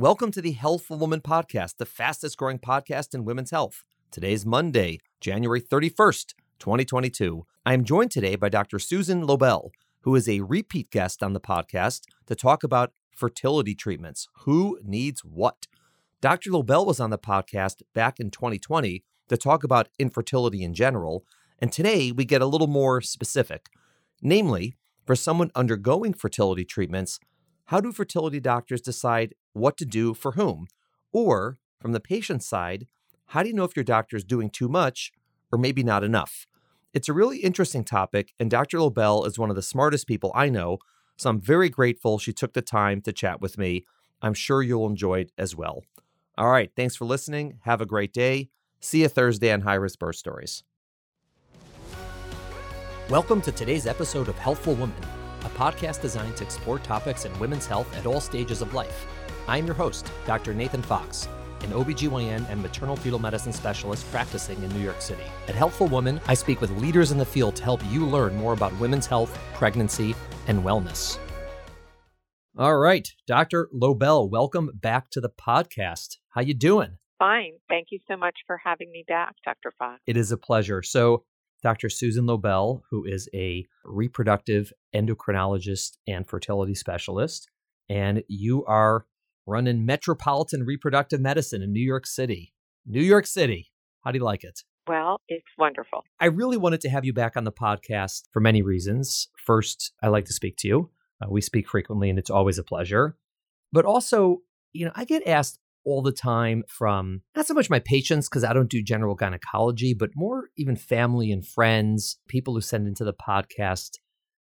Welcome to the Healthful Woman Podcast, the fastest growing podcast in women's health. Today's Monday, January 31st, 2022. I am joined today by Dr. Susan Lobel, who is a repeat guest on the podcast to talk about fertility treatments. Who needs what? Dr. Lobel was on the podcast back in 2020 to talk about infertility in general, and today we get a little more specific. Namely, for someone undergoing fertility treatments, how do fertility doctors decide what to do for whom? Or, from the patient's side, how do you know if your doctor is doing too much or maybe not enough? It's a really interesting topic, and Dr. Lobel is one of the smartest people I know, so I'm very grateful she took the time to chat with me. I'm sure you'll enjoy it as well. All right, thanks for listening. Have a great day. See you Thursday on High Risk Birth Stories. Welcome to today's episode of Healthful Woman, a podcast designed to explore topics in women's health at all stages of life. I'm your host, Dr. Nathan Fox an OBGYN and maternal fetal medicine specialist practicing in New York City. At Healthful Woman, I speak with leaders in the field to help you learn more about women's health, pregnancy, and wellness. All right, Dr. Lobel, welcome back to the podcast. How you doing? Fine. Thank you so much for having me back, Dr. Fox. It is a pleasure. So, Dr. Susan Lobel, who is a reproductive endocrinologist and fertility specialist, and you are running Metropolitan Reproductive Medicine in New York City. New York City. How do you like it? Well, it's wonderful. I really wanted to have you back on the podcast for many reasons. First, I like to speak to you. Uh, we speak frequently, and it's always a pleasure. But also, you know, I get asked all the time from not so much my patients, because I don't do general gynecology, but more even family and friends, people who send into the podcast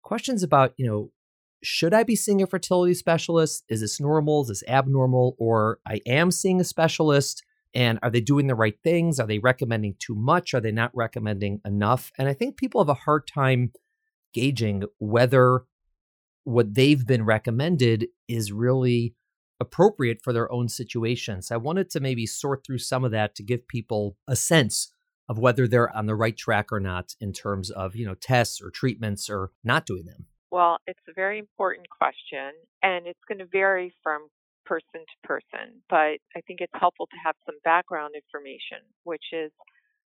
questions about, you know, should I be seeing a fertility specialist? Is this normal? Is this abnormal? Or I am seeing a specialist and are they doing the right things? Are they recommending too much? Are they not recommending enough? And I think people have a hard time gauging whether what they've been recommended is really appropriate for their own situation. So I wanted to maybe sort through some of that to give people a sense of whether they're on the right track or not in terms of, you know, tests or treatments or not doing them. Well, it's a very important question, and it's going to vary from person to person. But I think it's helpful to have some background information, which is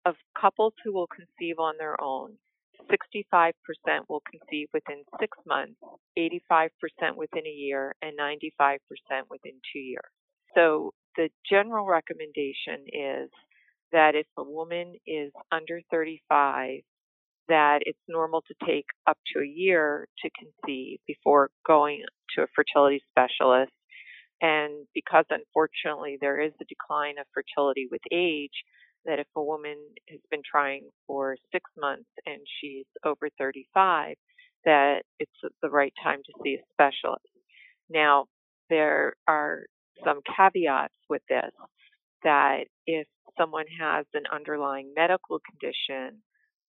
of couples who will conceive on their own, 65% will conceive within six months, 85% within a year, and 95% within two years. So the general recommendation is that if a woman is under 35 that it's normal to take up to a year to conceive before going to a fertility specialist. And because unfortunately there is a decline of fertility with age, that if a woman has been trying for six months and she's over 35, that it's the right time to see a specialist. Now, there are some caveats with this that if someone has an underlying medical condition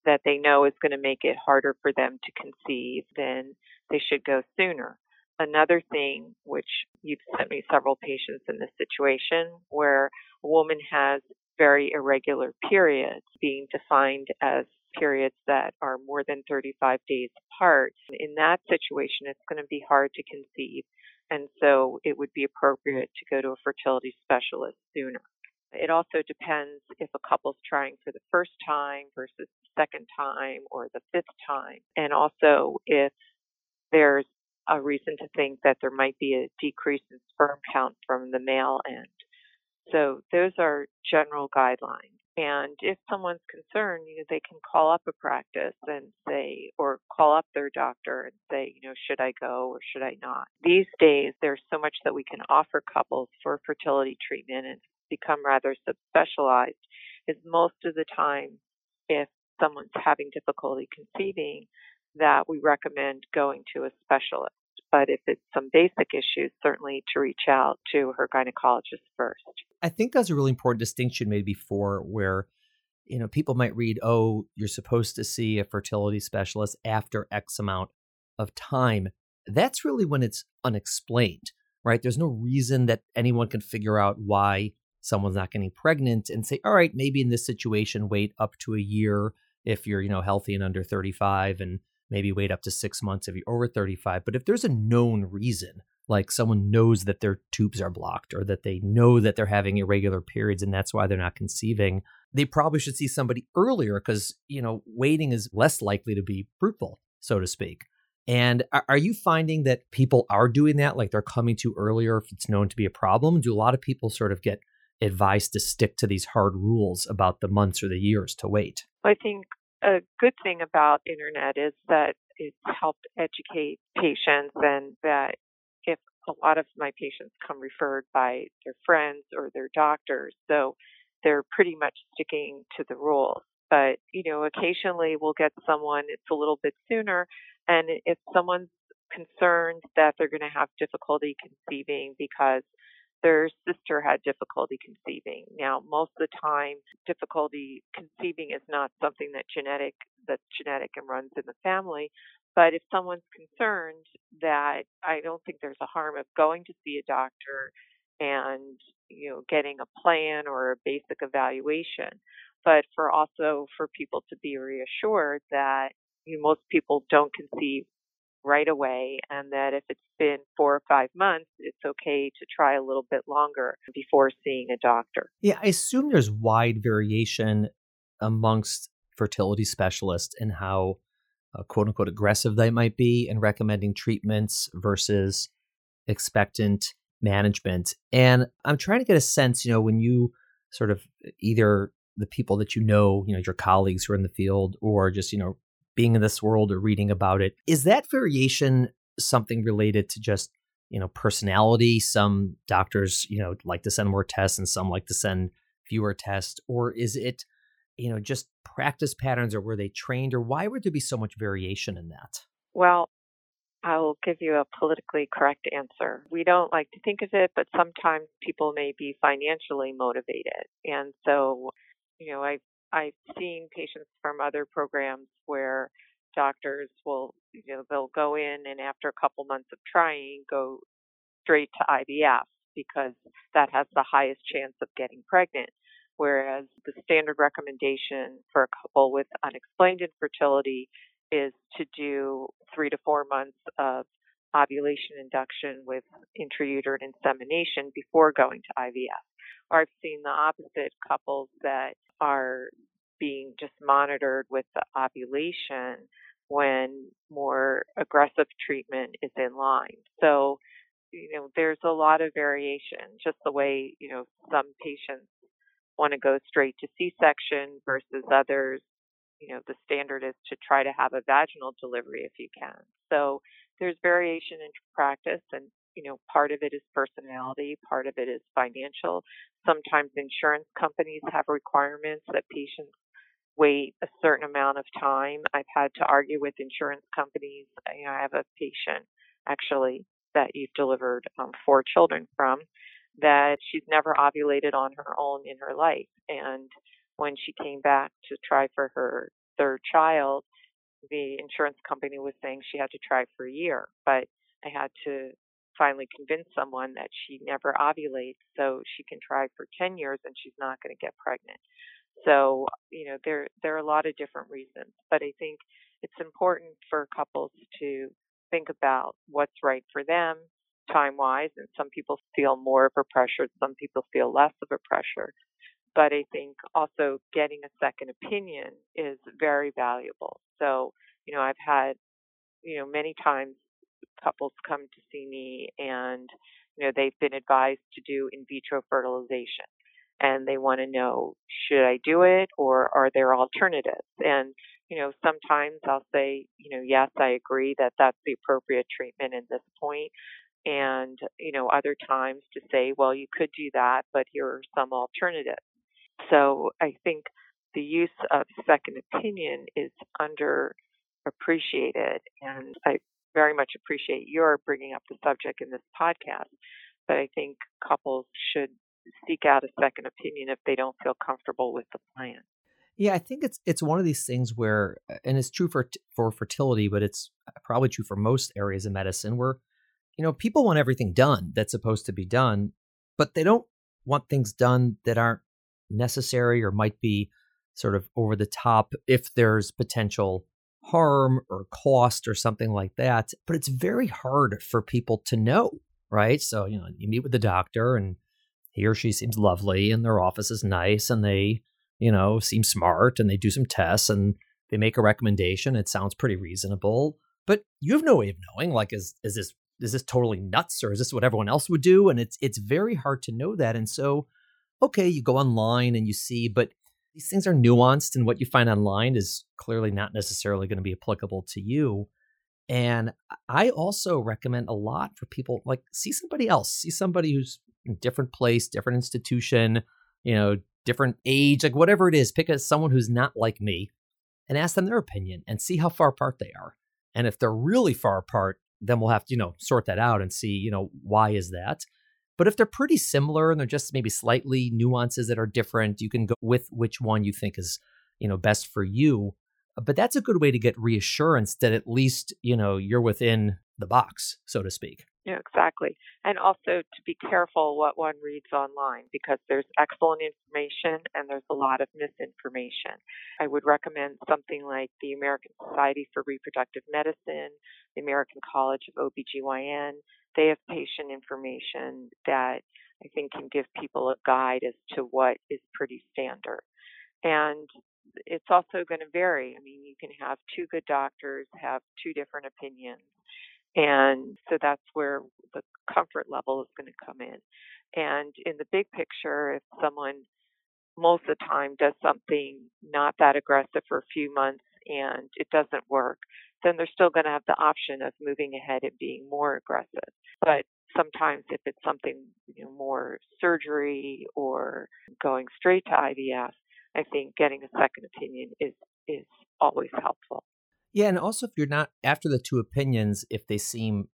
that they know is going to make it harder for them to conceive, then they should go sooner. Another thing, which you've sent me several patients in this situation, where a woman has very irregular periods being defined as periods that are more than 35 days apart. In that situation, it's going to be hard to conceive. And so it would be appropriate to go to a fertility specialist sooner. It also depends if a couple's trying for the first time versus the second time or the fifth time. And also if there's a reason to think that there might be a decrease in sperm count from the male end. So those are general guidelines. And if someone's concerned, you know, they can call up a practice and say, or call up their doctor and say, you know, should I go or should I not? These days, there's so much that we can offer couples for fertility treatment and become rather subspecialized is most of the time if someone's having difficulty conceiving that we recommend going to a specialist. But if it's some basic issues, certainly to reach out to her gynecologist first. I think that's a really important distinction made before where you know people might read oh you're supposed to see a fertility specialist after x amount of time that's really when it's unexplained right there's no reason that anyone can figure out why someone's not getting pregnant and say, all right, maybe in this situation, wait up to a year if you're, you know, healthy and under 35 and maybe wait up to six months if you're over 35. But if there's a known reason, like someone knows that their tubes are blocked or that they know that they're having irregular periods and that's why they're not conceiving, they probably should see somebody earlier because, you know, waiting is less likely to be fruitful, so to speak. And are you finding that people are doing that? Like they're coming to earlier if it's known to be a problem? Do a lot of people sort of get advice to stick to these hard rules about the months or the years to wait? I think a good thing about internet is that it's helped educate patients and that if a lot of my patients come referred by their friends or their doctors, so they're pretty much sticking to the rules. But, you know, occasionally we'll get someone, it's a little bit sooner, and if someone's concerned that they're going to have difficulty conceiving because their sister had difficulty conceiving. Now, most of the time, difficulty conceiving is not something that genetic that's genetic and runs in the family. But if someone's concerned that I don't think there's a harm of going to see a doctor and you know getting a plan or a basic evaluation, but for also for people to be reassured that you know, most people don't conceive right away and that if it's been four or five months, it's okay to try a little bit longer before seeing a doctor. Yeah, I assume there's wide variation amongst fertility specialists in how uh, quote unquote aggressive they might be in recommending treatments versus expectant management. And I'm trying to get a sense, you know, when you sort of either the people that you know, you know, your colleagues who are in the field or just, you know, being in this world or reading about it. Is that variation something related to just, you know, personality? Some doctors, you know, like to send more tests and some like to send fewer tests. Or is it, you know, just practice patterns or were they trained or why would there be so much variation in that? Well, I'll give you a politically correct answer. We don't like to think of it, but sometimes people may be financially motivated. And so, you know, I I've seen patients from other programs where doctors will, you know, they'll go in and after a couple months of trying, go straight to IVF because that has the highest chance of getting pregnant. Whereas the standard recommendation for a couple with unexplained infertility is to do three to four months of ovulation induction with intrauterine insemination before going to IVF. Or I've seen the opposite couples that are being just monitored with the ovulation when more aggressive treatment is in line. So, you know, there's a lot of variation, just the way, you know, some patients want to go straight to C-section versus others, you know, the standard is to try to have a vaginal delivery if you can. So there's variation in practice and you know, part of it is personality, part of it is financial. Sometimes insurance companies have requirements that patients wait a certain amount of time. I've had to argue with insurance companies. You know, I have a patient actually that you've delivered um, four children from that she's never ovulated on her own in her life. And when she came back to try for her third child, the insurance company was saying she had to try for a year. But I had to finally convince someone that she never ovulates so she can try for 10 years and she's not going to get pregnant. So, you know, there there are a lot of different reasons, but I think it's important for couples to think about what's right for them time wise and some people feel more of a pressure, some people feel less of a pressure. But I think also getting a second opinion is very valuable. So, you know, I've had, you know, many times couples come to see me and, you know, they've been advised to do in vitro fertilization and they want to know should I do it or are there alternatives? And you know, sometimes I'll say, you know, yes, I agree that that's the appropriate treatment at this. And, you know, other times to say, well, you could do that, but here are some alternatives. So I think the use of second opinion is underappreciated. And I very much appreciate your bringing up the subject in this podcast. But I think couples should seek out a second opinion if they don't feel comfortable with the plan. Yeah, I think it's it's one of these things where, uh, and it's true for for fertility, but it's uh, probably true for most areas of medicine where, you know, people want everything done that's supposed to be done, but they don't want things done that aren't necessary or might be sort of over the top if there's potential harm or cost or something like that. But it's very hard for people to know right? So, you know, you meet with the doctor and he or she seems lovely and their office is nice and they, you know, seem smart and they do some tests and they make a recommendation. It sounds pretty reasonable, but you have no way of knowing like is is this is this totally nuts or is this what everyone else would do? And it's it's very hard to know that. And so, okay, you go online and you see, but these things are nuanced and what you find online is clearly not necessarily going to be applicable to you. And I also recommend a lot for people like see somebody else, see somebody who's in different place, different institution, you know, different age, like whatever it is, pick a, someone who's not like me and ask them their opinion and see how far apart they are. And if they're really far apart, then we'll have to, you know, sort that out and see, you know, why is that? But if they're pretty similar and they're just maybe slightly nuances that are different, you can go with which one you think is, you know, best for you. But that's a good way to get reassurance that at least you know you're within the box so to speak. Yeah exactly. And also to be careful what one reads online because there's excellent information and there's a lot of misinformation. I would recommend something like the american society for reproductive medicine the american college of obgyn they have patient information that i think can give people a guide as to what is pretty standard and it's also going to vary. I mean, you can have two good doctors have two different opinions. And so that's where the comfort level is going to come in. And in the big picture, if someone most of the time does something not that aggressive for a few months and it doesn't work, then they're still going to have the option of moving ahead and being more aggressive. But sometimes if it's something you know, more surgery or going straight to IVF, I think getting a second opinion is is always helpful. Yeah, and also if you're not after the two opinions, if they seem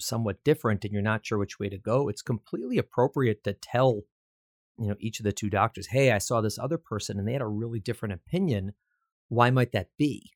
somewhat different and you're not sure which way to go, it's completely appropriate to tell you know each of the two doctors, "Hey, I saw this other person and they had a really different opinion. Why might that be?"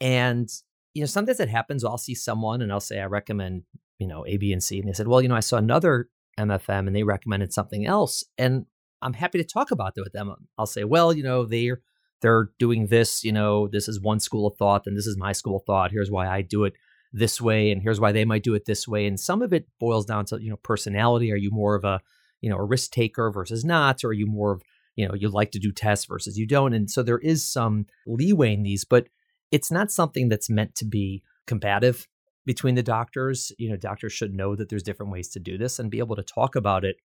And you know, sometimes it happens. I'll see someone and I'll say, "I recommend you know A, B, and C," and they said, "Well, you know, I saw another MFM and they recommended something else," and I'm happy to talk about that with them. I'll say, well, you know, they're they're doing this, you know, this is one school of thought, and this is my school of thought. Here's why I do it this way, and here's why they might do it this way. And some of it boils down to, you know, personality. Are you more of a, you know, a risk taker versus not? Or are you more of, you know, you like to do tests versus you don't? And so there is some leeway in these, but it's not something that's meant to be combative between the doctors. You know, doctors should know that there's different ways to do this and be able to talk about it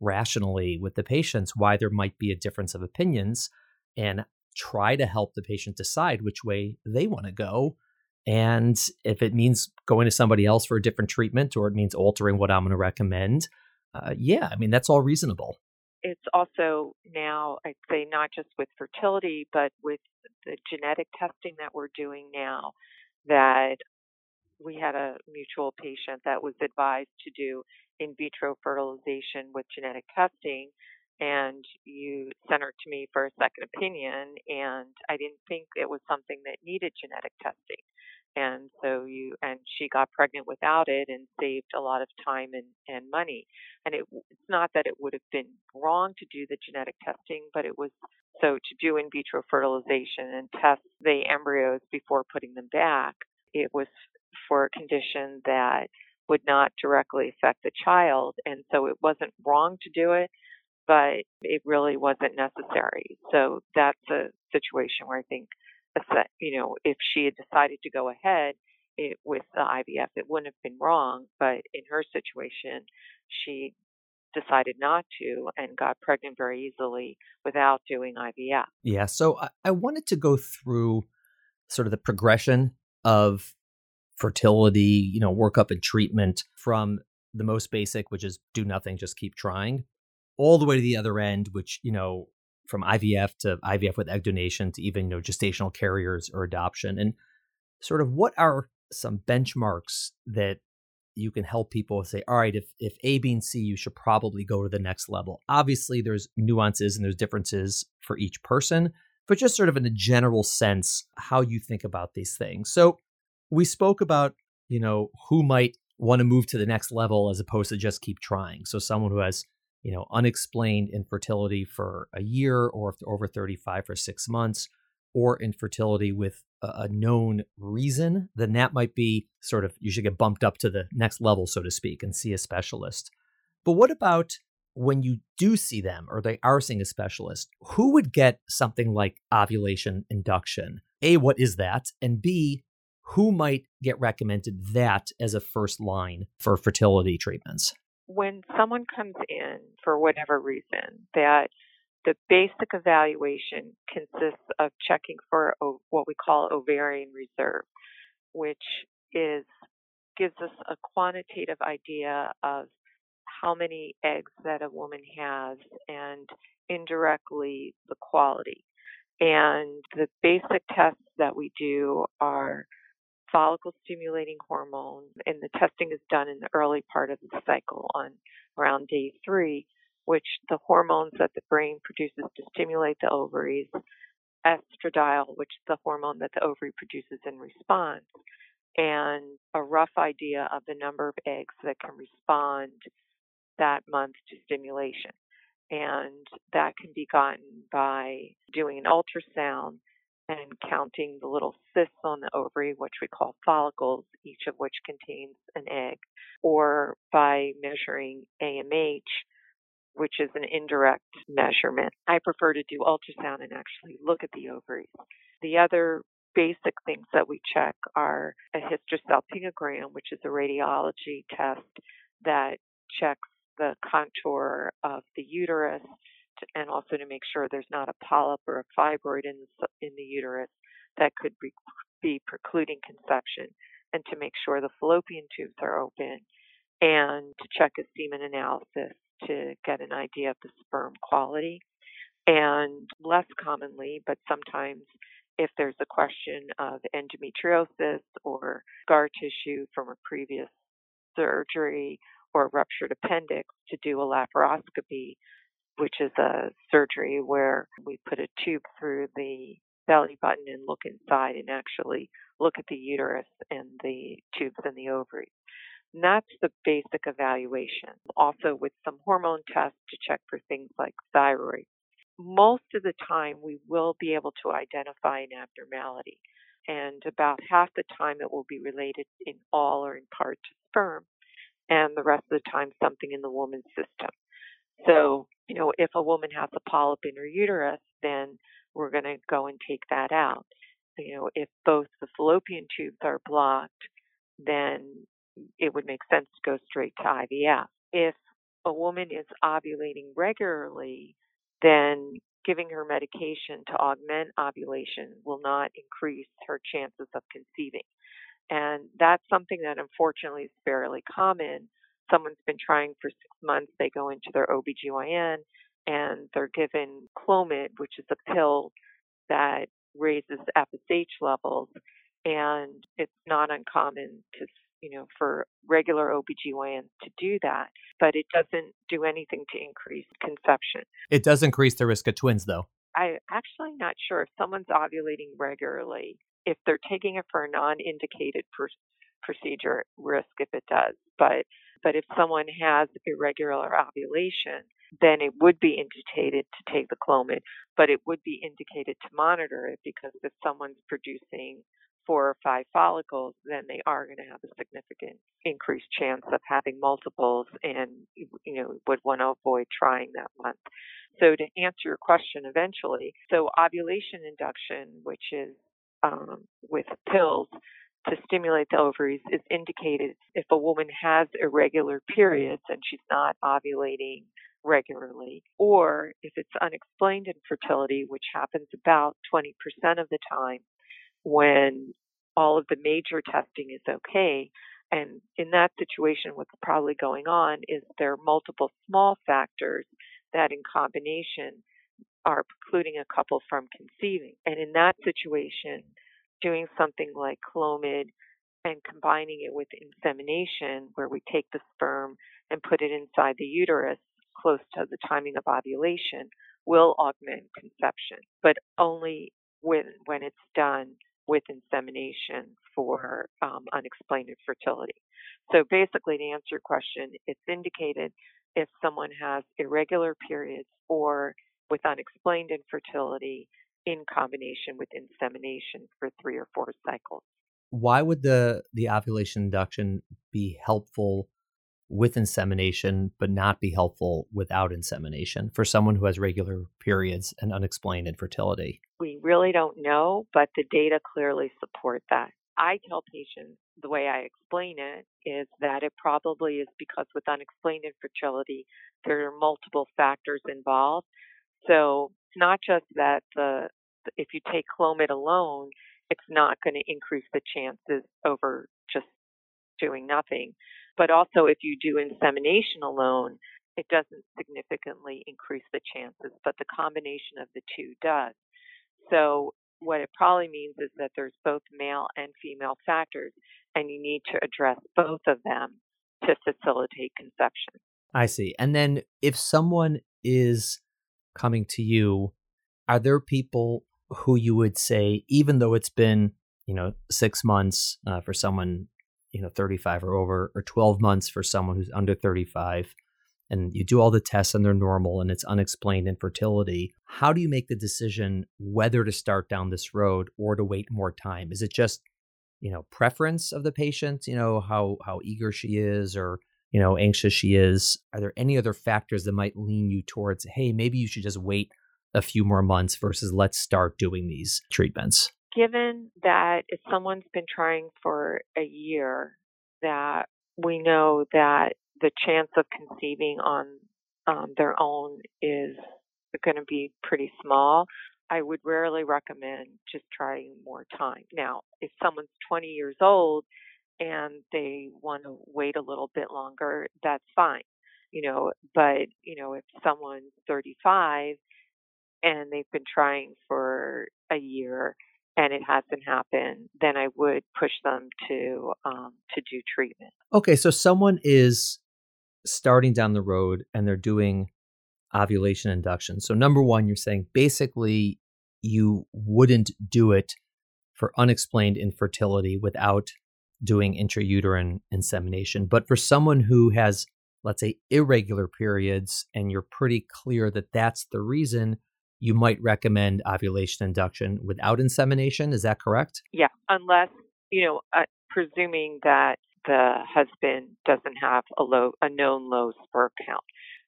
rationally with the patients why there might be a difference of opinions and try to help the patient decide which way they want to go. And if it means going to somebody else for a different treatment or it means altering what I'm going to recommend, uh, yeah, I mean, that's all reasonable. It's also now, I'd say, not just with fertility, but with the genetic testing that we're doing now, that we had a mutual patient that was advised to do in vitro fertilization with genetic testing and you sent her to me for a second opinion and I didn't think it was something that needed genetic testing. And so you and she got pregnant without it and saved a lot of time and, and money. And it, it's not that it would have been wrong to do the genetic testing, but it was so to do in vitro fertilization and test the embryos before putting them back. It was for a condition that would not directly affect the child. And so it wasn't wrong to do it, but it really wasn't necessary. So that's a situation where I think, you know, if she had decided to go ahead it, with the IVF, it wouldn't have been wrong. But in her situation, she decided not to and got pregnant very easily without doing IVF. Yeah. So I, I wanted to go through sort of the progression of fertility, you know, workup and treatment from the most basic, which is do nothing, just keep trying, all the way to the other end, which, you know, from IVF to IVF with egg donation to even, you know, gestational carriers or adoption. And sort of what are some benchmarks that you can help people say, all right, if, if A, B, and C, you should probably go to the next level. Obviously, there's nuances and there's differences for each person, but just sort of in a general sense, how you think about these things. So we spoke about, you know, who might want to move to the next level as opposed to just keep trying. So someone who has, you know, unexplained infertility for a year or over 35 for six months, or infertility with a known reason, then that might be sort of you should get bumped up to the next level, so to speak, and see a specialist. But what about when you do see them or they are seeing a specialist? Who would get something like ovulation induction? A, what is that? And B, who might get recommended that as a first line for fertility treatments? When someone comes in for whatever reason, that the basic evaluation consists of checking for what we call ovarian reserve, which is gives us a quantitative idea of how many eggs that a woman has and indirectly the quality. And the basic tests that we do are follicle stimulating hormone, and the testing is done in the early part of the cycle on around day three, which the hormones that the brain produces to stimulate the ovaries, estradiol, which is the hormone that the ovary produces in response, and a rough idea of the number of eggs that can respond that month to stimulation. And that can be gotten by doing an ultrasound and counting the little cysts on the ovary, which we call follicles, each of which contains an egg, or by measuring AMH, which is an indirect measurement. I prefer to do ultrasound and actually look at the ovaries. The other basic things that we check are a hysterosalpingogram, which is a radiology test that checks the contour of the uterus and also to make sure there's not a polyp or a fibroid in the, in the uterus that could be, be precluding conception and to make sure the fallopian tubes are open and to check a semen analysis to get an idea of the sperm quality. And less commonly, but sometimes if there's a question of endometriosis or scar tissue from a previous surgery or ruptured appendix to do a laparoscopy, which is a surgery where we put a tube through the belly button and look inside and actually look at the uterus and the tubes and the ovaries. And that's the basic evaluation. Also, with some hormone tests to check for things like thyroid. Most of the time, we will be able to identify an abnormality, and about half the time it will be related in all or in part to sperm and the rest of the time something in the woman's system. So, you know, if a woman has a polyp in her uterus, then we're going to go and take that out. You know, if both the fallopian tubes are blocked, then it would make sense to go straight to IVF. If a woman is ovulating regularly, then giving her medication to augment ovulation will not increase her chances of conceiving. And that's something that unfortunately is fairly common. Someone's been trying for six months, they go into their OBGYN and they're given Clomid, which is a pill that raises FSH levels. And it's not uncommon to, you know, for regular OBGYNs to do that, but it doesn't do anything to increase conception. It does increase the risk of twins, though. I'm actually not sure if someone's ovulating regularly if they're taking it for a non-indicated pr- procedure, risk if it does. But but if someone has irregular ovulation, then it would be indicated to take the Clomid, but it would be indicated to monitor it because if someone's producing four or five follicles, then they are going to have a significant increased chance of having multiples and, you know, would want to avoid trying that month. So to answer your question eventually, so ovulation induction, which is um, with pills to stimulate the ovaries is indicated if a woman has irregular periods and she's not ovulating regularly, or if it's unexplained infertility, which happens about 20% of the time when all of the major testing is okay. And in that situation, what's probably going on is there are multiple small factors that, in combination, are precluding a couple from conceiving. And in that situation, doing something like Clomid and combining it with insemination, where we take the sperm and put it inside the uterus close to the timing of ovulation, will augment conception, but only when, when it's done with insemination for um, unexplained infertility. So basically, to answer your question, it's indicated if someone has irregular periods or with unexplained infertility in combination with insemination for three or four cycles. Why would the the ovulation induction be helpful with insemination but not be helpful without insemination for someone who has regular periods and unexplained infertility? We really don't know, but the data clearly support that. I tell patients the way I explain it is that it probably is because with unexplained infertility, there are multiple factors involved. So not just that the if you take Clomid alone, it's not going to increase the chances over just doing nothing. But also, if you do insemination alone, it doesn't significantly increase the chances, but the combination of the two does. So what it probably means is that there's both male and female factors, and you need to address both of them to facilitate conception. I see. And then if someone is coming to you, are there people who you would say, even though it's been, you know, six months uh, for someone, you know, 35 or over, or 12 months for someone who's under 35, and you do all the tests and they're normal and it's unexplained infertility, how do you make the decision whether to start down this road or to wait more time? Is it just, you know, preference of the patient, you know, how how eager she is or, you know, anxious she is? Are there any other factors that might lean you towards, hey, maybe you should just wait a few more months versus let's start doing these treatments? Given that if someone's been trying for a year, that we know that the chance of conceiving on um, their own is going to be pretty small. I would rarely recommend just trying more time. Now, if someone's 20 years old and they want to wait a little bit longer, that's fine. You know, but, you know, if someone's 35 and they've been trying for a year and it hasn't happened, then I would push them to um, to do treatment. Okay, so someone is starting down the road and they're doing ovulation induction. So, number one, you're saying basically you wouldn't do it for unexplained infertility without doing intrauterine insemination. But for someone who has, let's say, irregular periods and you're pretty clear that that's the reason, you might recommend ovulation induction without insemination. Is that correct? Yeah, unless, you know, uh, presuming that the husband doesn't have a low a known low sperm count.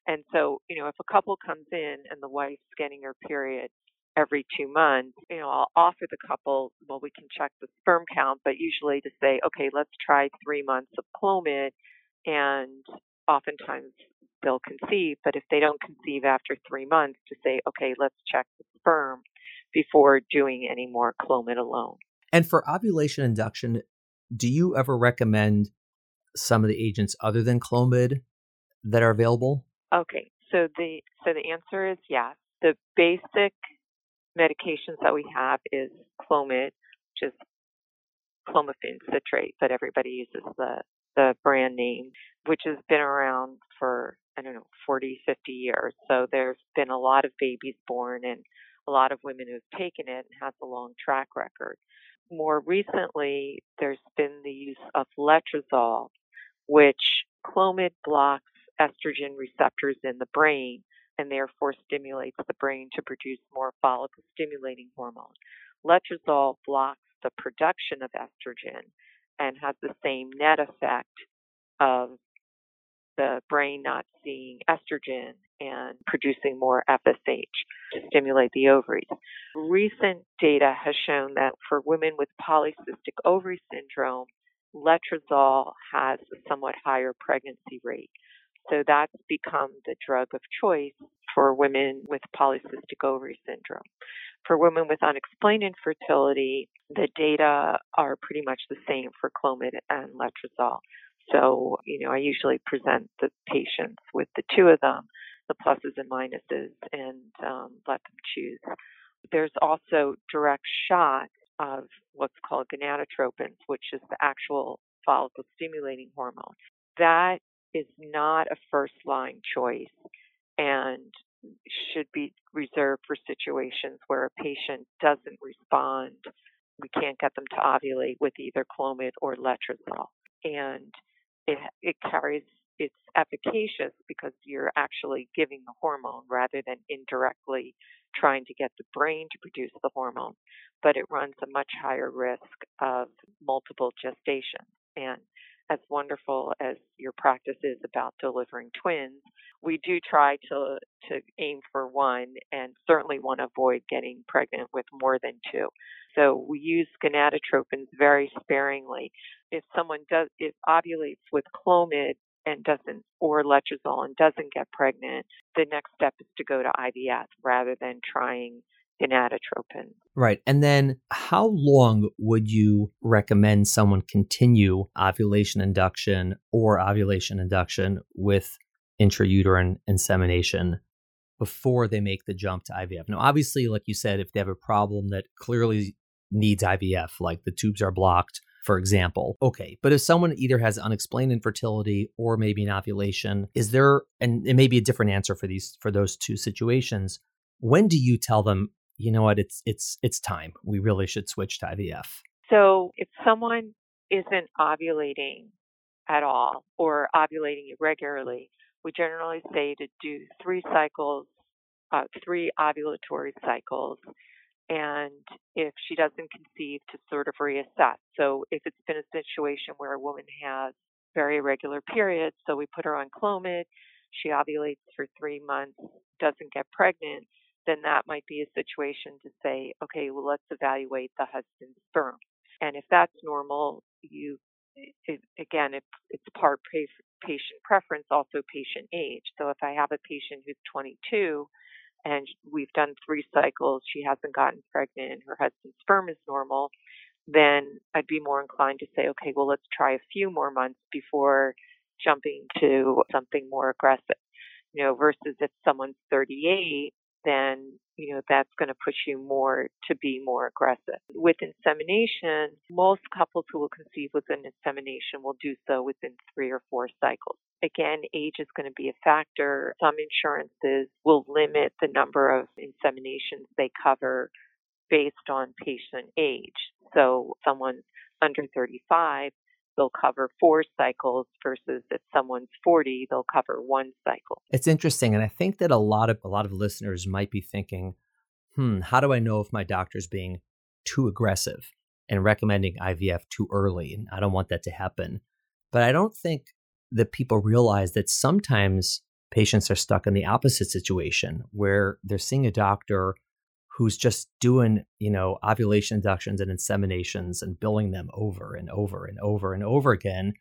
And so, you know, if a couple comes in and the wife's getting her period every two months, you know, I'll offer the couple, well, we can check the sperm count, but usually to say, okay, let's try three months of Clomid, and oftentimes they'll conceive. But if they don't conceive after three months, to say, okay, let's check the sperm before doing any more Clomid alone. And for ovulation induction, do you ever recommend some of the agents other than Clomid that are available? Okay, so the so the answer is yes. The basic medications that we have is Clomid, which is clomiphene citrate, but everybody uses the the brand name, which has been around for I don't know 40, 50 years. So there's been a lot of babies born and a lot of women who've taken it and has a long track record more recently, there's been the use of letrozole, which Clomid blocks estrogen receptors in the brain and therefore stimulates the brain to produce more follicle stimulating hormone. Letrozole blocks the production of estrogen and has the same net effect of the brain not seeing estrogen and producing more FSH to stimulate the ovaries. Recent data has shown that for women with polycystic ovary syndrome, letrozole has a somewhat higher pregnancy rate. So that's become the drug of choice for women with polycystic ovary syndrome. For women with unexplained infertility, the data are pretty much the same for Clomid and letrozole. So, you know, I usually present the patients with the two of them, the pluses and minuses, and um, let them choose. There's also direct shot of what's called gonadotropins, which is the actual follicle stimulating hormone. That is not a first line choice and should be reserved for situations where a patient doesn't respond. We can't get them to ovulate with either Clomid or letrozole. And it, it carries it's efficacious because you're actually giving the hormone rather than indirectly trying to get the brain to produce the hormone, but it runs a much higher risk of multiple gestations. And as wonderful as your practice is about delivering twins, we do try to to aim for one and certainly want to avoid getting pregnant with more than two. So we use gonadotropins very sparingly. If someone does if ovulates with Clomid and doesn't or letrozole and doesn't get pregnant, the next step is to go to IVF rather than trying gonadotropin. Right. And then how long would you recommend someone continue ovulation induction or ovulation induction with intrauterine insemination before they make the jump to IVF? Now, obviously, like you said, if they have a problem that clearly needs IVF, like the tubes are blocked, for example. Okay, but if someone either has unexplained infertility or maybe anovulation, is there and it may be a different answer for these for those two situations. When do you tell them you know what, it's it's it's time. We really should switch to IVF. So if someone isn't ovulating at all or ovulating irregularly, we generally say to do three cycles, uh, three ovulatory cycles, and if she doesn't conceive, to sort of reassess. So if it's been a situation where a woman has very irregular periods, so we put her on Clomid, she ovulates for three months, doesn't get pregnant, then that might be a situation to say, okay, well, let's evaluate the husband's sperm. And if that's normal, you, it, again, it, it's part patient preference, also patient age. So if I have a patient who's 22 and we've done three cycles, she hasn't gotten pregnant, and her husband's sperm is normal, then I'd be more inclined to say, okay, well, let's try a few more months before jumping to something more aggressive. You know, versus if someone's 38 then you know that's going to push you more to be more aggressive. With insemination, most couples who will conceive with an insemination will do so within three or four cycles. Again, age is going to be a factor. Some insurances will limit the number of inseminations they cover based on patient age. So someone under 35 they'll cover four cycles versus if someone's 40 they'll cover one cycle. It's interesting and i think that a lot of a lot of listeners might be thinking hmm how do i know if my doctor's being too aggressive and recommending ivf too early? And i don't want that to happen. But i don't think that people realize that sometimes patients are stuck in the opposite situation where they're seeing a doctor who's just doing, you know, ovulation inductions and inseminations and billing them over and over and over and over again,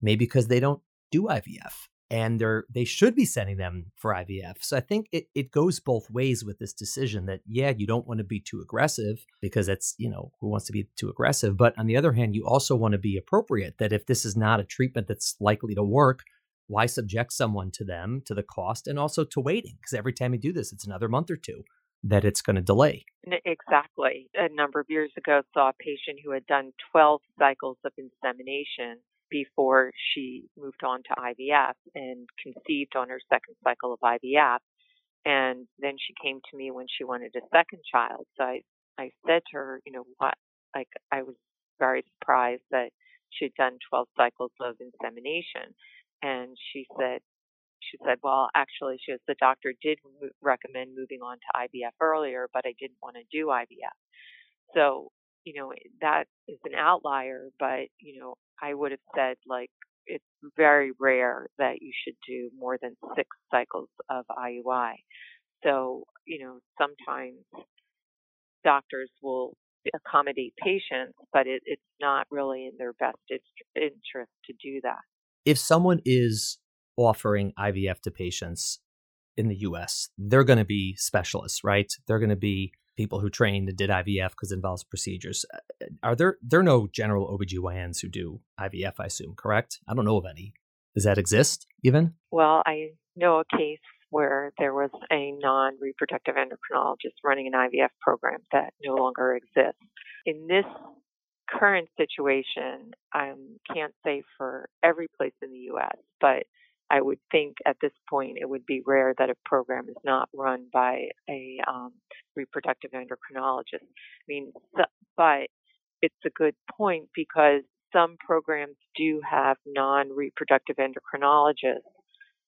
maybe because they don't do IVF and they're they should be sending them for IVF. So I think it, it goes both ways with this decision that yeah, you don't want to be too aggressive because that's, you know, who wants to be too aggressive, but on the other hand, you also want to be appropriate that if this is not a treatment that's likely to work, why subject someone to them, to the cost and also to waiting because every time you do this it's another month or two that it's going to delay. Exactly. A number of years ago, saw a patient who had done 12 cycles of insemination before she moved on to IVF and conceived on her second cycle of IVF. And then she came to me when she wanted a second child. So I, I said to her, you know, what, like, I was very surprised that she'd done 12 cycles of insemination. And she said, she said, well, actually, she goes, the doctor did recommend moving on to IVF earlier, but I didn't want to do IVF. So, you know, eh, that is an outlier, but, you know, I would have said like it's very rare that you should do more than six cycles of IUI. So, you know, sometimes doctors will accommodate patients, but it, it's not really in their best interest to do that. If someone is offering IVF to patients in the US, they're going to be specialists, right? They're going to be people who trained and did IVF because it involves procedures. Uh, are there there are no general OBGYNs who do IVF, I assume, correct? I don't know of any. Does that exist even? Well, I know a case where there was a non reproductive endocrinologist running an IVF program that no longer exists. In this current situation, I can't say for every place in the US, but I would think at this point it would be rare that a program is not run by a um, reproductive endocrinologist. I mean, but it's a good point because some programs do have non reproductive endocrinologists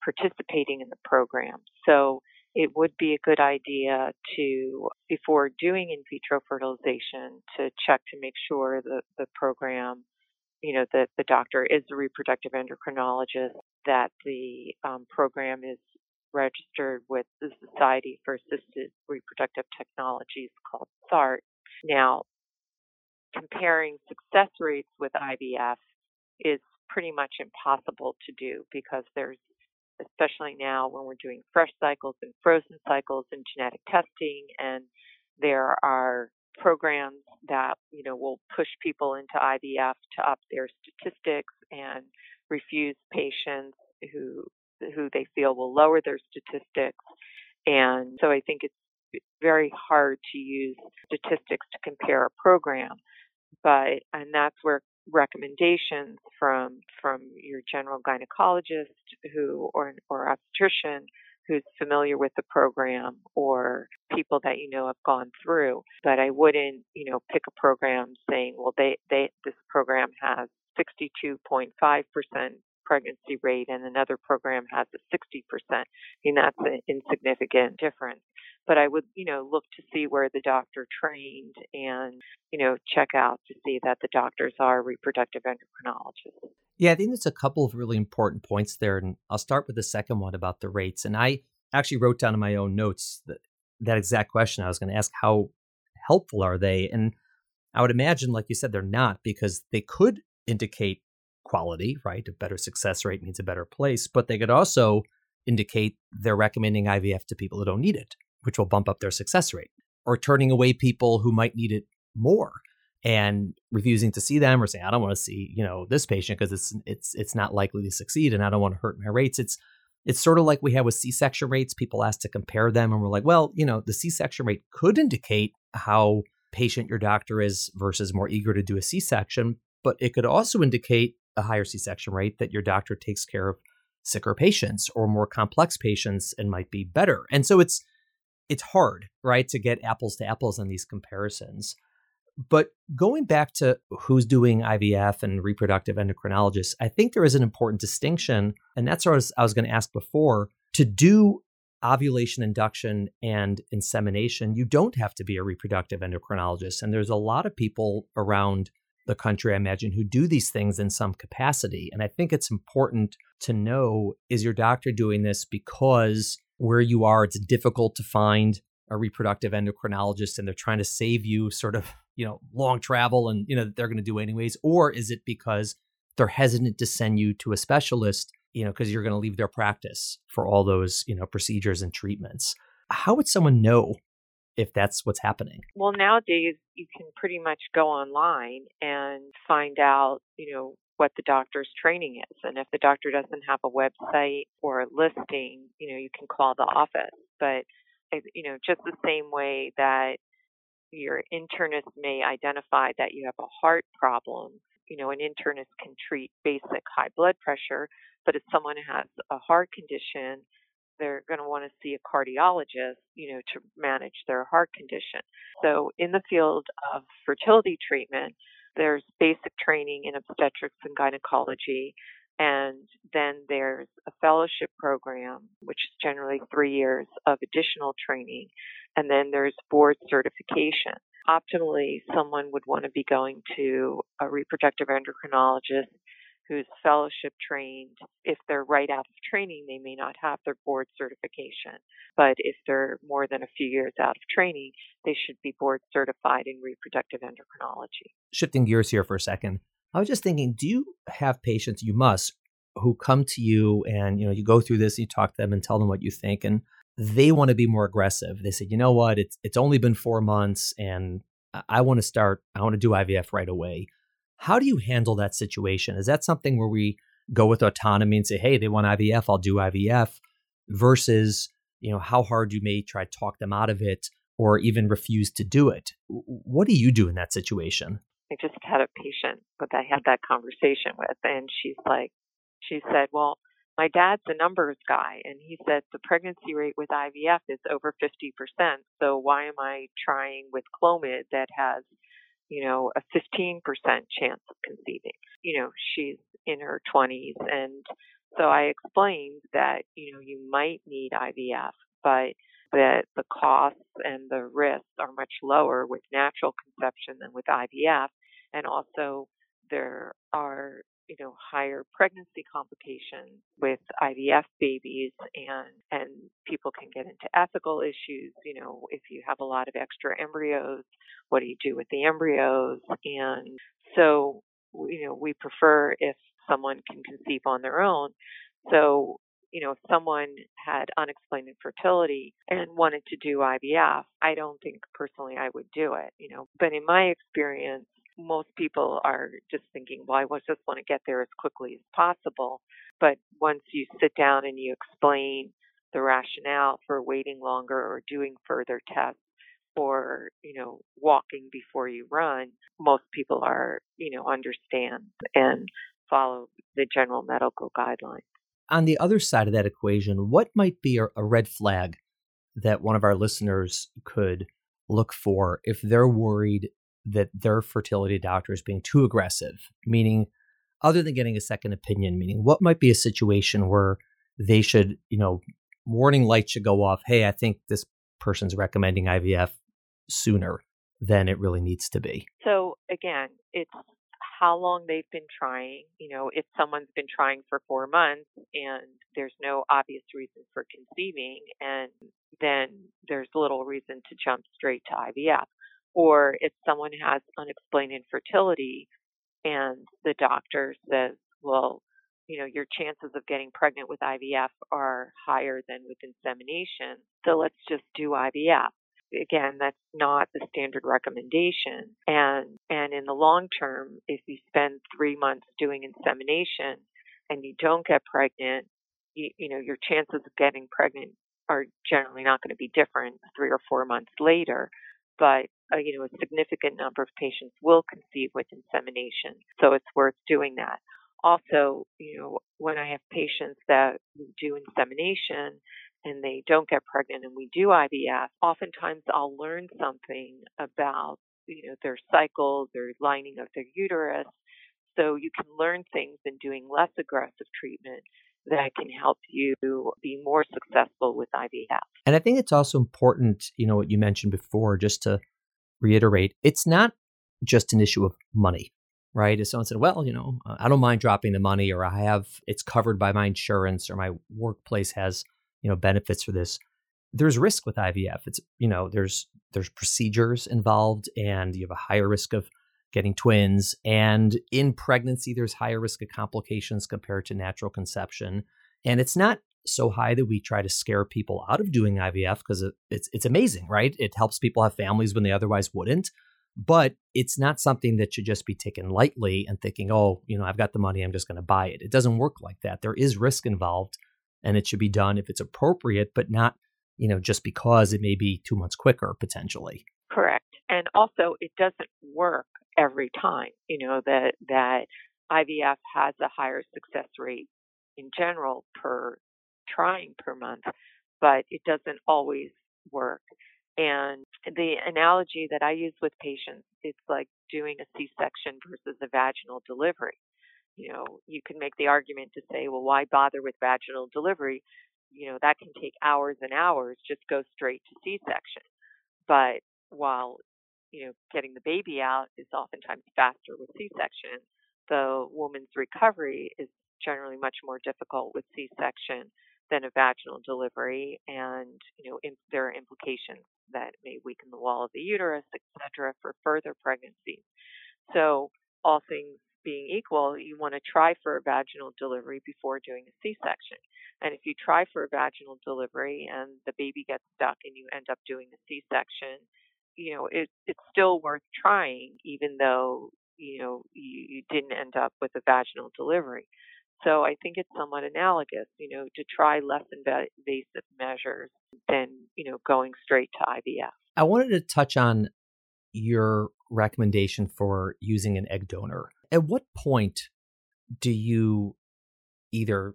participating in the program. So it would be a good idea to, before doing in vitro fertilization, to check to make sure that the program, you know, that the doctor is a reproductive endocrinologist, that the um, program is registered with the Society for Assisted Reproductive Technologies called SART. Now, comparing success rates with IVF is pretty much impossible to do because there's especially now when we're doing fresh cycles and frozen cycles and genetic testing and there are programs that you know will push people into IVF to up their statistics and refuse patients who who they feel will lower their statistics. And so I think it's very hard to use statistics to compare a program but and that's where recommendations from from your general gynecologist who or or obstetrician who's familiar with the program or people that you know have gone through but i wouldn't you know pick a program saying well they they this program has 62.5% pregnancy rate and another program has a 60%. I mean, that's an insignificant difference. But I would, you know, look to see where the doctor trained and, you know, check out to see that the doctors are reproductive endocrinologists. Yeah, I think there's a couple of really important points there. And I'll start with the second one about the rates. And I actually wrote down in my own notes that, that exact question. I was going to ask how helpful are they? And I would imagine, like you said, they're not because they could indicate quality, right? A better success rate means a better place, but they could also indicate they're recommending IVF to people who don't need it, which will bump up their success rate, or turning away people who might need it more and refusing to see them or saying I don't want to see, you know, this patient because it's it's it's not likely to succeed and I don't want to hurt my rates. It's it's sort of like we have with C-section rates. People ask to compare them and we're like, well, you know, the C-section rate could indicate how patient your doctor is versus more eager to do a C-section, but it could also indicate a higher C section rate, that your doctor takes care of sicker patients or more complex patients and might be better. And so it's it's hard, right, to get apples to apples on these comparisons. But going back to who's doing IVF and reproductive endocrinologists, I think there is an important distinction, and that's what I was, I was going to ask before. To do ovulation induction and insemination, you don't have to be a reproductive endocrinologist. And there's a lot of people around the country, I imagine, who do these things in some capacity. And I think it's important to know is your doctor doing this because where you are, it's difficult to find a reproductive endocrinologist and they're trying to save you sort of, you know, long travel and, you know, they're going to do anyways? Or is it because they're hesitant to send you to a specialist, you know, because you're going to leave their practice for all those, you know, procedures and treatments? How would someone know if that's what's happening? Well, nowadays you can pretty much go online and find out, you know, what the doctor's training is. And if the doctor doesn't have a website or a listing, you know, you can call the office. But, eh, you know, just the same way that your internist may identify that you have a heart problem, you know, an internist can treat basic high blood pressure. But if someone has a heart condition, they're going to want to see a cardiologist, you know, to manage their heart condition. So in the field of fertility treatment, there's basic training in obstetrics and gynecology, and then there's a fellowship program, which is generally three years of additional training, and then there's board certification. Optimally, someone would want to be going to a reproductive endocrinologist who's fellowship trained. If they're right out of training, they may not have their board certification. But if they're more than a few years out of training, they should be board certified in reproductive endocrinology. Shifting gears here for a second, I was just thinking, do you have patients, you must, who come to you and you know you go through this, you talk to them and tell them what you think, and they want to be more aggressive. They said, you know what, it's it's only been four months and I want to start, I want to do IVF right away. How do you handle that situation? Is that something where we go with autonomy and say, hey, they want IVF, I'll do IVF, versus, you know, how hard you may try to talk them out of it or even refuse to do it? What do you do in that situation? I just had a patient that I had that conversation with, and she's like, she said, well, my dad's a numbers guy, and he said the pregnancy rate with IVF is over 50%. So why am I trying with Clomid that has you know, a 15% chance of conceiving. You know, she's in her 20s. And so I explained that, you know, you might need IVF, but that the costs and the risks are much lower with natural conception than with IVF. And also, there are you know higher pregnancy complications with IVF babies and and people can get into ethical issues you know if you have a lot of extra embryos what do you do with the embryos? And so you know we prefer if someone can conceive on their own. So you know if someone had unexplained infertility and wanted to do IVF I don't think personally I would do it you know. But in my experience most people are just thinking, well, I just want to get there as quickly as possible. But once you sit down and you explain the rationale for waiting longer or doing further tests or, you know, walking before you run, most people are, you know, understand and follow the general medical guidelines. On the other side of that equation, what might be a, red flag that one of our listeners could look for if they're worried that their fertility doctor is being too aggressive, meaning other than getting a second opinion, meaning what might be a situation where they should, you know, warning lights should go off. Hey, I think this person's recommending IVF sooner than it really needs to be. So again, it's how long they've been trying. You know, if someone's been trying for four months and there's no obvious reason for conceiving, and then there's little reason to jump straight to IVF or if someone has unexplained infertility and the doctor says, well, you know, your chances of getting pregnant with IVF are higher than with insemination, so let's just do IVF. Again, that's not the standard recommendation. And and in the long term, if you spend three months doing insemination and you don't get pregnant, you, you know, your chances of getting pregnant are generally not going to be different three or four months later but uh, you know a significant number of patients will conceive with insemination, so it's worth doing that. Also, you know, when I have patients that do insemination and they don't get pregnant and we do IVF, oftentimes I'll learn something about you know their cycle, their lining of their uterus. So you can learn things in doing less aggressive treatment that can help you be more successful with IVF. And I think it's also important, you know, what you mentioned before, just to reiterate, it's not just an issue of money, right? If someone said, well, you know, uh, I don't mind dropping the money or I have, it's covered by my insurance or my workplace has, you know, benefits for this. There's risk with IVF. It's, you know, there's, there's procedures involved and you have a higher risk of getting twins. And in pregnancy, there's higher risk of complications compared to natural conception. And it's not so high that we try to scare people out of doing IVF because it, it's it's amazing, right? It helps people have families when they otherwise wouldn't. But it's not something that should just be taken lightly and thinking, oh, you know, I've got the money, I'm just going to buy it. It doesn't work like that. There is risk involved, and it should be done if it's appropriate, but not, you know, just because it may be two months quicker potentially. Correct. And also, it doesn't work every time. You know that that IVF has a higher success rate in general per trying per month, but it doesn't always work. And the analogy that I use with patients, it's like doing a C-section versus a vaginal delivery. You know, you can make the argument to say, well, why bother with vaginal delivery? You know, that can take hours and hours. Just go straight to C-section. But while you know, getting the baby out is oftentimes faster with C-section. The woman's recovery is generally much more difficult with C-section than a vaginal delivery, and you know, there are implications that may weaken the wall of the uterus, etc., for further pregnancies. So, all things being equal, you want to try for a vaginal delivery before doing a C-section. And if you try for a vaginal delivery and the baby gets stuck and you end up doing a C-section, you know, it, it's still worth trying, even though, you know, you, you didn't end up with a vaginal delivery. So I think it's somewhat analogous, you know, to try less invasive measures than, you know, going straight to IVF. I wanted to touch on your recommendation for using an egg donor. At what point do you either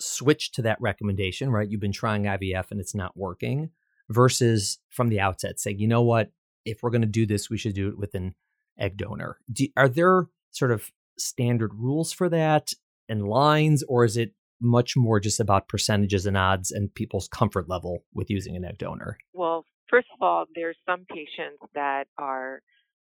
switch to that recommendation, right? You've been trying IVF and it's not working, versus from the outset saying, you know what, if we're going to do this, we should do it with an egg donor. Do, are there sort of standard rules for that and lines, or is it much more just about percentages and odds and people's comfort level with using an egg donor? Well, first of all, there's some patients that are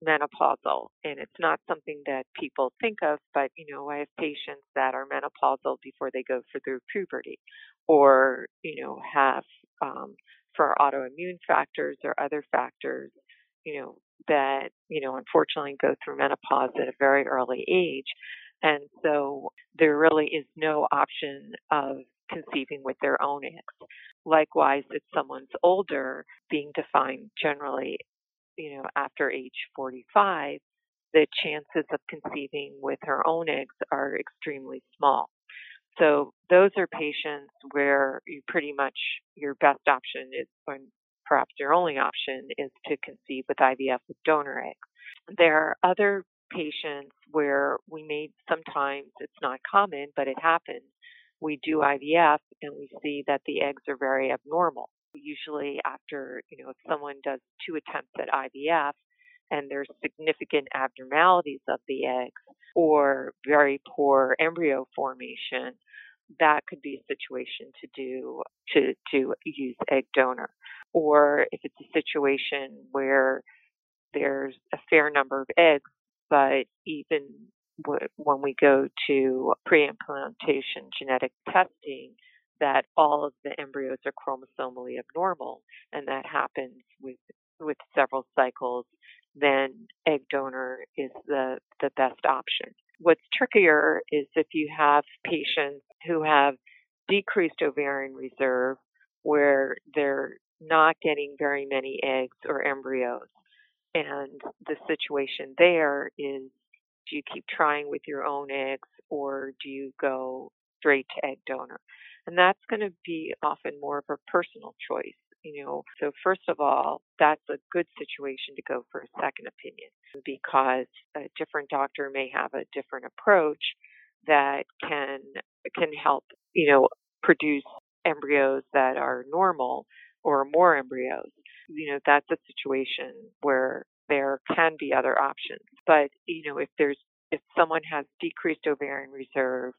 menopausal and it's not something that people think of but you know i have patients that are menopausal before they go through puberty or you know have um, for autoimmune factors or other factors you know that you know unfortunately go through menopause at a very early age and so there really is no option of conceiving with their own eggs. Likewise, if someone's older, being defined generally, you know, after age 45, the chances of conceiving with her own eggs are extremely small. So those are patients where you pretty much your best option is, or perhaps your only option is to conceive with IVF with donor eggs. There are other patients where sometimes it's not common, but it happens. We do IVF and we see that the eggs are very abnormal. Usually, after you know, if someone does two attempts at IVF and there's significant abnormalities of the eggs or very poor embryo formation, that could be a situation to do to to use egg donor. Or if it's a situation where there's a fair number of eggs but even when we go to pre-implantation genetic testing, that all of the embryos are chromosomally abnormal, and that happens with with several cycles, then egg donor is the the best option. What's trickier is if you have patients who have decreased ovarian reserve where they're not getting very many eggs or embryos. And the situation there is do you keep trying with your own eggs or do you go straight to egg donor? And that's going to be often more of a personal choice, you know. So first of all, that's a good situation to go for a second opinion because a different doctor may have a different approach that can can help, you know, produce embryos that are normal or more embryos you know, that's a situation where there can be other options. But, you know, if there's, if someone has decreased ovarian reserve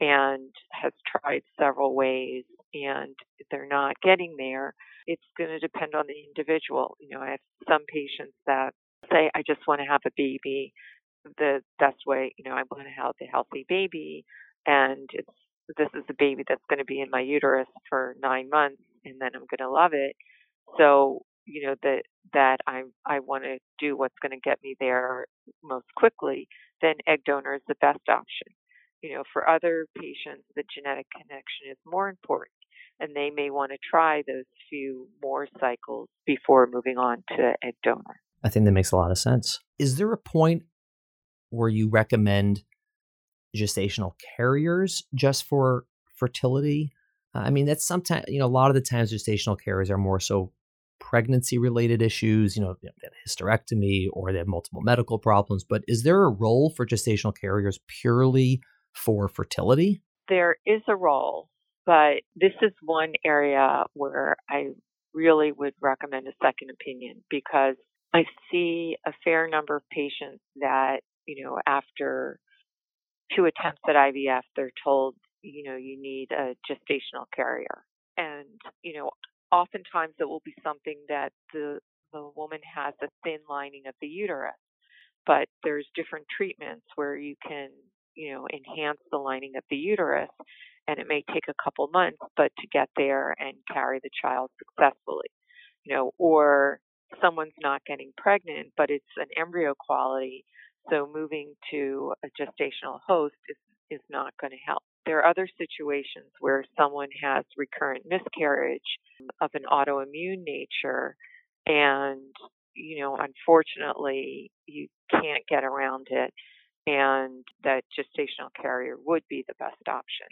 and has tried several ways and they're not getting there, it's going to depend on the individual. You know, I have some patients that say, I just want to have a baby the best way, you know, I want to have a healthy baby and it's this is the baby that's going to be in my uterus for nine months and then I'm going to love it. So, you know, that that I I want to do what's going to get me there most quickly, then egg donor is the best option. You know, for other patients, the genetic connection is more important, and they may want to try those few more cycles before moving on to egg donor. I think that makes a lot of sense. Is there a point where you recommend gestational carriers just for fertility? I mean, that's sometimes, you know, a lot of the times gestational carriers are more so pregnancy related issues, you know, hysterectomy or they have multiple medical problems. But is there a role for gestational carriers purely for fertility? There is a role, but this is one area where I really would recommend a second opinion because I see a fair number of patients that, you know, after two attempts at IVF, they're told, you know, you need a gestational carrier. And, you know, oftentimes it will be something that the the woman has a thin lining of the uterus, but there's different treatments where you can you know enhance the lining of the uterus, and it may take a couple months, but to get there and carry the child successfully, you know, or someone's not getting pregnant, but it's an embryo quality, so moving to a gestational host is is not going to help. There are other situations where someone has recurrent miscarriage of an autoimmune nature and you know unfortunately you can't get around it and that gestational carrier would be the best option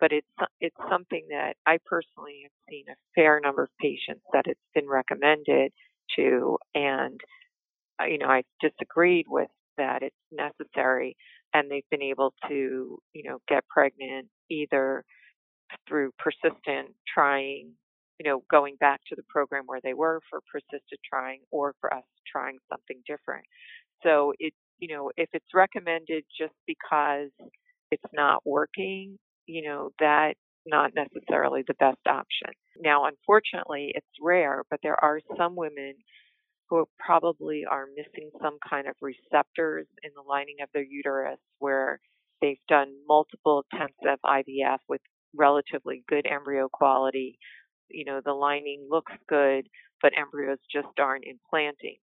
but it's it's something that I personally have seen a fair number of patients that it's been recommended to and uh, you know I disagreed with that it's necessary and they've been able to, you know, get pregnant either through persistent trying, you know, going back to the program where they were for persistent trying or for us trying something different. So it, you know, if it's recommended just because it's not working, you know, that's not necessarily the best option. Now, unfortunately, it's rare, but there are some women who probably are missing some kind of receptors in the lining of their uterus where they've done multiple attempts of IVF with relatively good embryo quality. You know, the lining looks good, but embryos just aren't implanting.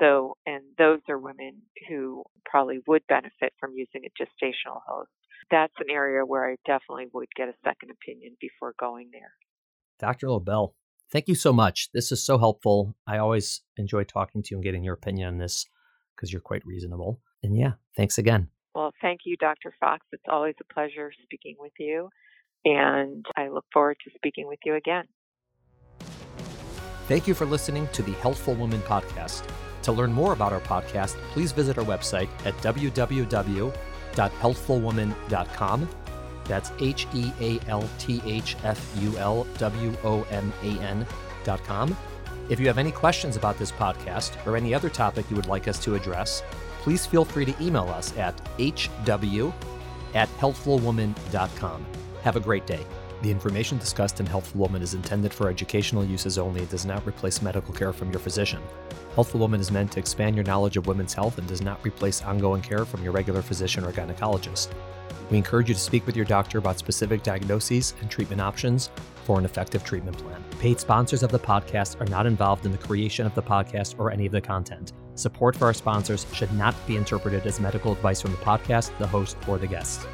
So, and those are women who probably would benefit from using a gestational host. That's an area where I definitely would get a second opinion before going there. Dr. Lobel, thank you so much. This is so helpful. I always enjoy talking to you and getting your opinion on this because you're quite reasonable. And yeah, thanks again. Well, thank you, Dr. Fox. It's always a pleasure speaking with you. And I look forward to speaking with you again. Thank you for listening to the Healthful Woman podcast. To learn more about our podcast, please visit our website at www.healthfulwoman.com. That's H E A L T H F U L W O M A N dot com. If you have any questions about this podcast or any other topic you would like us to address, please feel free to email us at hw at healthfulwoman.com. Have a great day. The information discussed in Healthful Woman is intended for educational uses only and does not replace medical care from your physician. Healthful Woman is meant to expand your knowledge of women's health and does not replace ongoing care from your regular physician or gynecologist. We encourage you to speak with your doctor about specific diagnoses and treatment options for an effective treatment plan. Paid sponsors of the podcast are not involved in the creation of the podcast or any of the content. Support for our sponsors should not be interpreted as medical advice from the podcast, the host, or the guests.